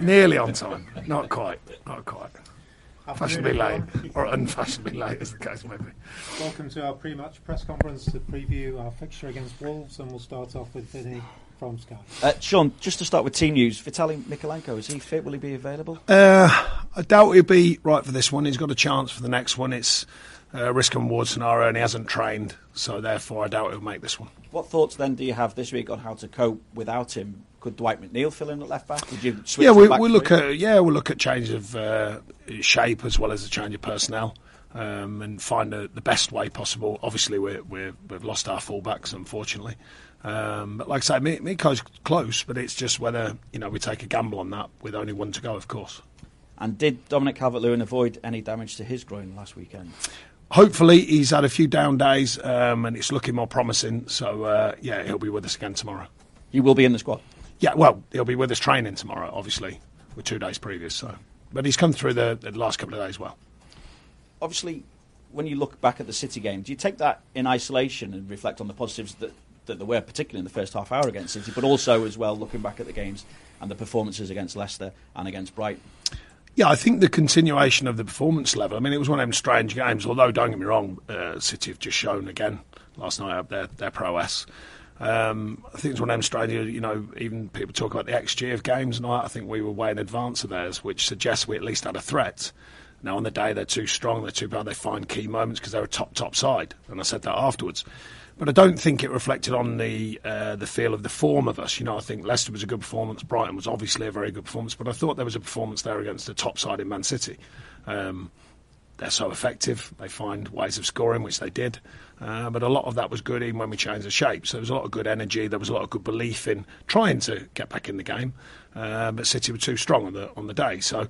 Nearly on time. Not quite. Not quite. Fashionably late, or unfashionably late, as the case may be. Welcome to our pre-match press conference to preview our fixture against Wolves, and we'll start off with Vinny from Sky. Uh, Sean, just to start with team news, Vitaly Mykolenko, is he fit? Will he be available? Uh, I doubt he'll be right for this one. He's got a chance for the next one. It's a risk and reward scenario, and he hasn't trained, so therefore I doubt he'll make this one. What thoughts then do you have this week on how to cope without him? Could Dwight McNeil fill in at left back? Would you switch? Yeah, we, we three? look at yeah we'll look at change of uh, shape as well as a change of personnel. Um, and find the, the best way possible. Obviously, we're, we're, we've lost our fullbacks, unfortunately. Um, but like I say, Mi- Miko's close, but it's just whether you know we take a gamble on that with only one to go, of course. And did Dominic Calvert-Lewin avoid any damage to his groin last weekend? Hopefully, he's had a few down days, um, and it's looking more promising. So uh, yeah, he'll be with us again tomorrow. He will be in the squad. Yeah, well, he'll be with us training tomorrow, obviously, with two days previous. So, but he's come through the, the last couple of days well. Obviously, when you look back at the City game, do you take that in isolation and reflect on the positives that, that there were, particularly in the first half hour against City, but also as well looking back at the games and the performances against Leicester and against Brighton? Yeah, I think the continuation of the performance level. I mean, it was one of them strange games. Although, don't get me wrong, uh, City have just shown again last night up their their prowess. Um, I think it's one of them strange. You know, even people talk about the XG of games and. I think we were way in advance of theirs, which suggests we at least had a threat. Now, on the day they're too strong, they're too bad. They find key moments because they're a top top side, and I said that afterwards. But I don't think it reflected on the uh, the feel of the form of us. You know, I think Leicester was a good performance. Brighton was obviously a very good performance, but I thought there was a performance there against the top side in Man City. Um, they're so effective. They find ways of scoring, which they did. Uh, but a lot of that was good even when we changed the shape. So there was a lot of good energy. There was a lot of good belief in trying to get back in the game. Uh, but City were too strong on the on the day. So,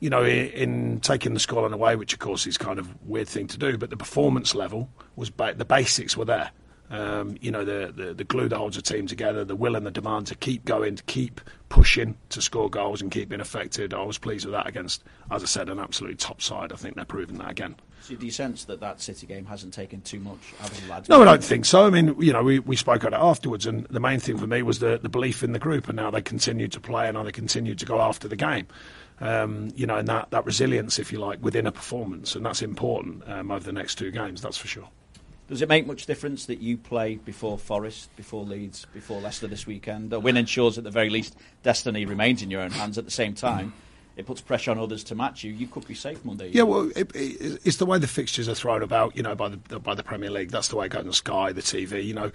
you know, in, in taking the scoreline away, which of course is kind of a weird thing to do, but the performance level was ba- the basics were there. Um, you know, the, the, the glue that holds a team together, the will and the demand to keep going, to keep pushing, to score goals and keep being affected. I was pleased with that against, as I said, an absolutely top side. I think they're proving that again. So do you sense that that City game hasn't taken too much out of the lads? No, I don't think so. I mean, you know, we, we spoke about it afterwards, and the main thing for me was the, the belief in the group and how they continued to play and how they continued to go after the game. Um, you know, and that, that resilience, if you like, within a performance, and that's important um, over the next two games, that's for sure. Does it make much difference that you play before Forest, before Leeds, before Leicester this weekend? A win ensures at the very least destiny remains in your own hands. At the same time, it puts pressure on others to match you. You could be safe Monday. Yeah, well, it, it, it's the way the fixtures are thrown about, you know, by the by the Premier League. That's the way it goes on the Sky, the TV. You know,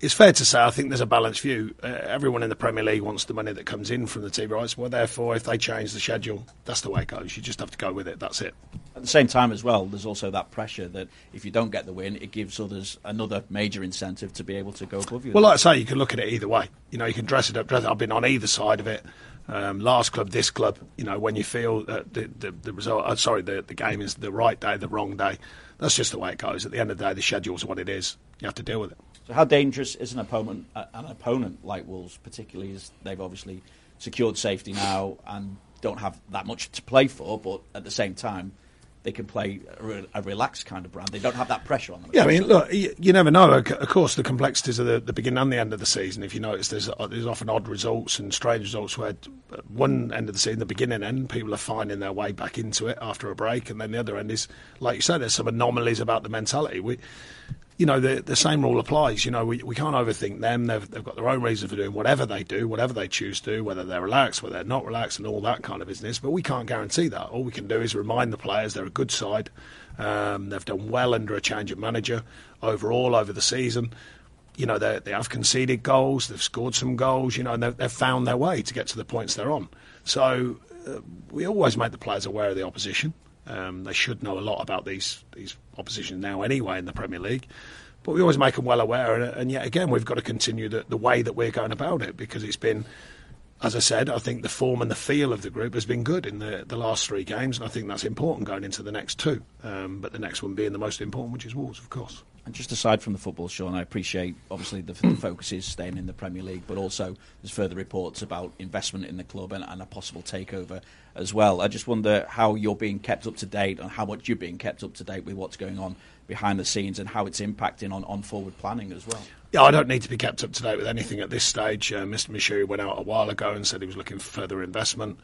it's fair to say I think there's a balanced view. Uh, everyone in the Premier League wants the money that comes in from the TV rights. Well, therefore, if they change the schedule, that's the way it goes. You just have to go with it. That's it. At the same time, as well, there's also that pressure that if you don't get the win, it gives others another major incentive to be able to go above you. Well, like I say, you can look at it either way. You know, you can dress it up. Dress it. I've been on either side of it. Um, last club, this club. You know, when you feel that the, the, the result, uh, sorry, the, the game is the right day, the wrong day. That's just the way it goes. At the end of the day, the schedule's what it is. You have to deal with it. So, how dangerous is an opponent, uh, an opponent like Wolves, particularly as they've obviously secured safety now and don't have that much to play for, but at the same time, they can play a, relaxed kind of brand. They don't have that pressure on them. Yeah, I mean, look, you, you never know. Of course, the complexities of the, the beginning and the end of the season. If you notice, there's uh, there's often odd results and strange results where one end of the season, the beginning end, people are finding their way back into it after a break, and then the other end is, like you said, there's some anomalies about the mentality. We, you know, the the same rule applies. You know, we, we can't overthink them. They've they've got their own reason for doing whatever they do, whatever they choose to do, whether they're relaxed, whether they're not relaxed, and all that kind of business. But we can't guarantee that. All we can do is remind the players they're a good side. Um, they've done well under a change of manager overall over the season. You know, they they have conceded goals, they've scored some goals. You know, and they've, they've found their way to get to the points they're on. So uh, we always make the players aware of the opposition. Um, they should know a lot about these these oppositions now anyway in the Premier League. But we always make them well aware, and, and yet again we've got to continue the, the way that we're going about it because it's been, as I said, I think the form and the feel of the group has been good in the, the last three games, and I think that's important going into the next two. Um, but the next one being the most important, which is Wolves, of course. And just aside from the football, Sean, I appreciate obviously the, the focus is staying in the Premier League, but also there's further reports about investment in the club and, and, a possible takeover as well. I just wonder how you're being kept up to date and how much you're being kept up to date with what's going on behind the scenes and how it's impacting on, on forward planning as well. Yeah, I don't need to be kept up to date with anything at this stage. Uh, Mr. Moshiri went out a while ago and said he was looking for further investment.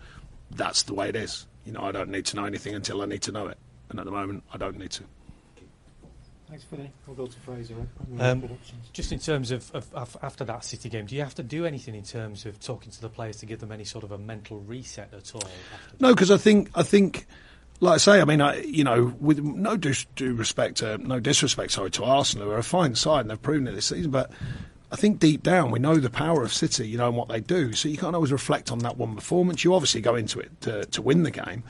That's the way it is. You know, I don't need to know anything until I need to know it, and at the moment, I don't need to. Thanks, Vinny. We'll go to Fraser. Um, just in terms of, of, of, after that City game, do you have to do anything in terms of talking to the players to give them any sort of a mental reset at all? No, because I think I think, like I say, I mean, I, you know, with no dis- due respect, uh, no disrespect, sorry, to Arsenal, who are a fine side and they've proven it this season, but. I think deep down we know the power of City, you know, and what they do. So you can't always reflect on that one performance. You obviously go into it to, to win the game,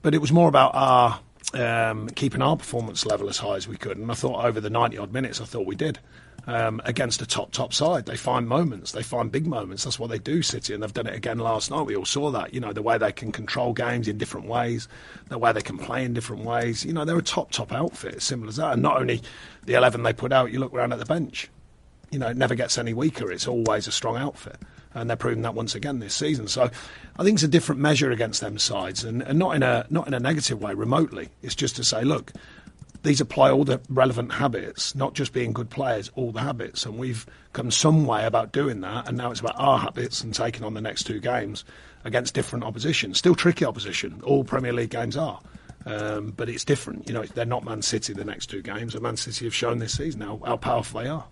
but it was more about our um, keeping our performance level as high as we could. And I thought over the 90 odd minutes, I thought we did. Um, against a top, top side. They find moments, they find big moments. That's what they do, City, and they've done it again last night. We all saw that. You know, the way they can control games in different ways, the way they can play in different ways. You know, they're a top, top outfit, simple as that. And not only the 11 they put out, you look around at the bench. You know, it never gets any weaker. It's always a strong outfit and they're proving that once again this season. So I think it's a different measure against them sides, and, and not in a not in a negative way remotely. It's just to say, look, these apply all the relevant habits, not just being good players, all the habits, and we've come some way about doing that, and now it's about our habits and taking on the next two games against different opposition. Still tricky opposition. All Premier League games are. Um, but it's different. You know, they're not Man City the next two games, and Man City have shown this season how, how powerful they are.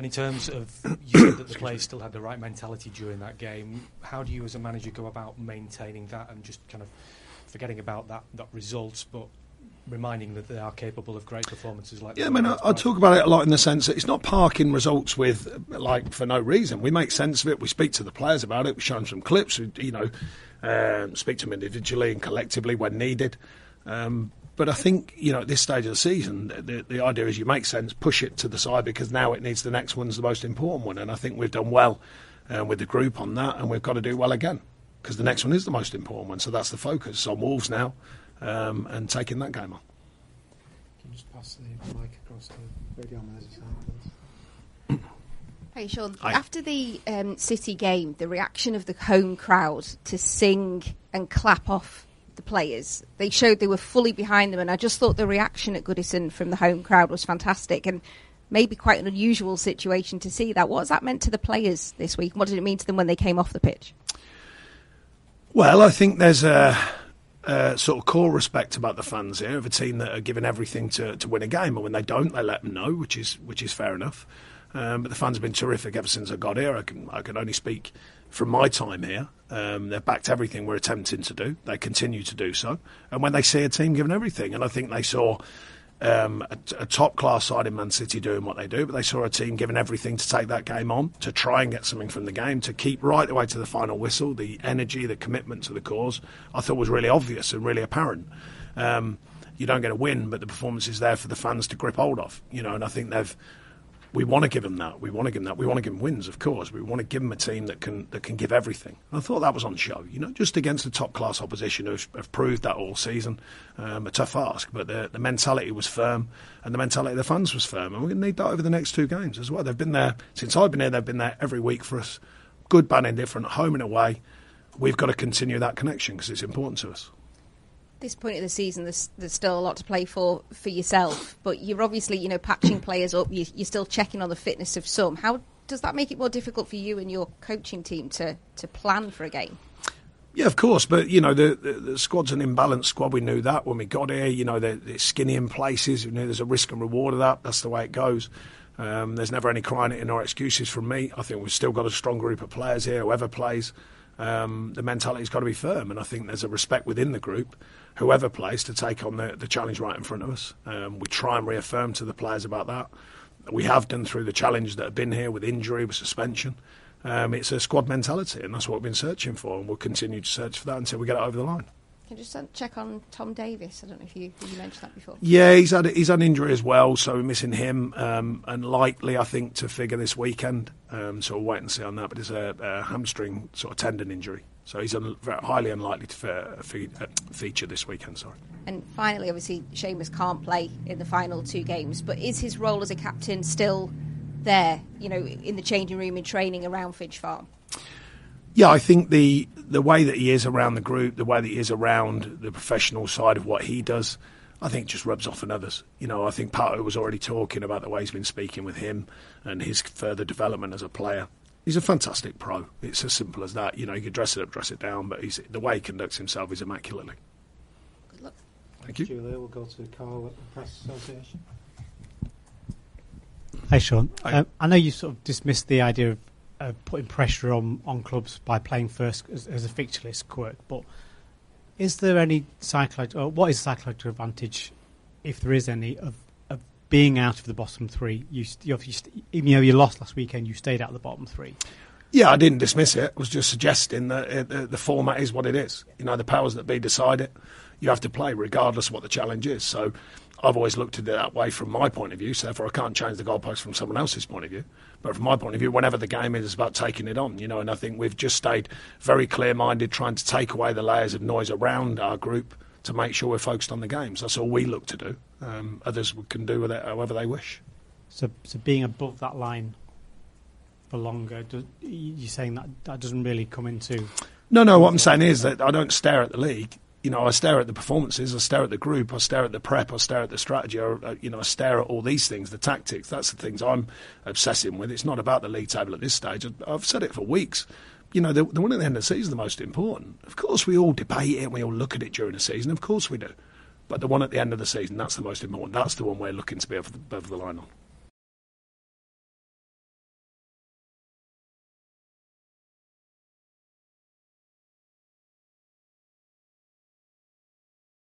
And in terms of you said that the players still had the right mentality during that game, how do you as a manager go about maintaining that and just kind of forgetting about that, that result, but reminding that they are capable of great performances like that? yeah, I mean, I, I, talk about it a lot in the sense that it's not parking results with like for no reason. We make sense of it. We speak to the players about it. We show them some clips. We, you know, um, speak to them individually and collectively when needed. Um, but I think you know at this stage of the season, the, the idea is you make sense, push it to the side because now it needs the next one's the most important one, and I think we've done well uh, with the group on that, and we've got to do well again because the next one is the most important one. So that's the focus on Wolves now um, and taking that game on. Can you just pass the mic across to Radio Hey Sean, Hi. after the um, City game, the reaction of the home crowd to sing and clap off the players. They showed they were fully behind them, and I just thought the reaction at Goodison from the home crowd was fantastic and maybe quite an unusual situation to see that. What has that meant to the players this week? What did it mean to them when they came off the pitch? Well, I think there's a, a sort of core respect about the fans here of a team that are giving everything to, to win a game, and when they don't, they let them know, which is which is fair enough. Um, but the fans have been terrific ever since I got here. I can I can only speak from my time here. Um, they've backed everything we're attempting to do. They continue to do so. And when they see a team giving everything, and I think they saw um, a, a top class side in Man City doing what they do, but they saw a team giving everything to take that game on, to try and get something from the game, to keep right the way to the final whistle. The energy, the commitment to the cause, I thought was really obvious and really apparent. Um, you don't get a win, but the performance is there for the fans to grip hold of. You know, and I think they've we want to give them that. We want to give them that. We want to give them wins, of course. We want to give them a team that can that can give everything. And I thought that was on show. You know, just against the top class opposition who have proved that all season. Um, a tough ask, but the, the mentality was firm, and the mentality of the fans was firm. And we're going to need that over the next two games as well. They've been there since I've been here. They've been there every week for us. Good, bad, indifferent, home and away. We've got to continue that connection because it's important to us this point of the season, there's, there's, still a lot to play for for yourself, but you're obviously, you know, patching players up. You, are still checking on the fitness of some. How does that make it more difficult for you and your coaching team to, to plan for a game? Yeah, of course, but you know the, the, the squad's an imbalanced squad. We knew that when we got here. You know they're, they're skinny in places. You know there's a risk and reward of that. That's the way it goes. Um, there's never any crying in or excuses from me. I think we've still got a strong group of players here. Whoever plays, um, the mentality's got to be firm, and I think there's a respect within the group whoever plays to take on the, the challenge right in front of us. Um, we try and reaffirm to the players about that. We have done through the challenge that have been here with injury, with suspension. Um, it's a squad mentality, and that's what we've been searching for, and we'll continue to search for that until we get it over the line. Can you just uh, check on Tom Davies? I don't know if you, you mentioned that before. Yeah, he's had he's had injury as well, so we're missing him, um, and likely I think to figure this weekend. Um, so we'll wait and see on that. But it's a, a hamstring sort of tendon injury, so he's un- very highly unlikely to fe- fe- uh, feature this weekend. Sorry. And finally, obviously, Seamus can't play in the final two games, but is his role as a captain still there? You know, in the changing room in training around Finch Farm. Yeah, I think the the way that he is around the group, the way that he is around the professional side of what he does, I think just rubs off on others. You know, I think Pato was already talking about the way he's been speaking with him and his further development as a player. He's a fantastic pro. It's as simple as that. You know, you can dress it up, dress it down, but he's, the way he conducts himself is immaculately. Good luck. Thank you. Julia, we'll go to Carl at the Press Association. Hi, Sean. Hi. Um, I know you sort of dismissed the idea of uh, putting pressure on, on clubs by playing first as, as a fixture list quirk, but is there any psychological, what is psychological advantage, if there is any, of, of being out of the bottom three? You, you even though you lost last weekend, you stayed out of the bottom three. Yeah, I didn't dismiss it. I was just suggesting that it, the, the format is what it is. You know, the powers that be decide it. You have to play regardless of what the challenge is. So I've always looked at it that way from my point of view. So therefore, I can't change the goalpost from someone else's point of view. But from my point of view, whenever the game is, it's about taking it on. You know, and I think we've just stayed very clear-minded, trying to take away the layers of noise around our group to make sure we're focused on the games. That's all we look to do. Um, others can do with it however they wish. So, so being above that line for longer, do, you're saying that that doesn't really come into. No, no. What I'm saying is that I don't stare at the league. You know, I stare at the performances, I stare at the group, I stare at the prep, I stare at the strategy. I, you know, I stare at all these things, the tactics. That's the things I'm obsessing with. It's not about the league table at this stage. I've said it for weeks. You know, the, the one at the end of the season is the most important. Of course, we all debate it, and we all look at it during the season. Of course, we do. But the one at the end of the season, that's the most important. That's the one we're looking to be above the line on.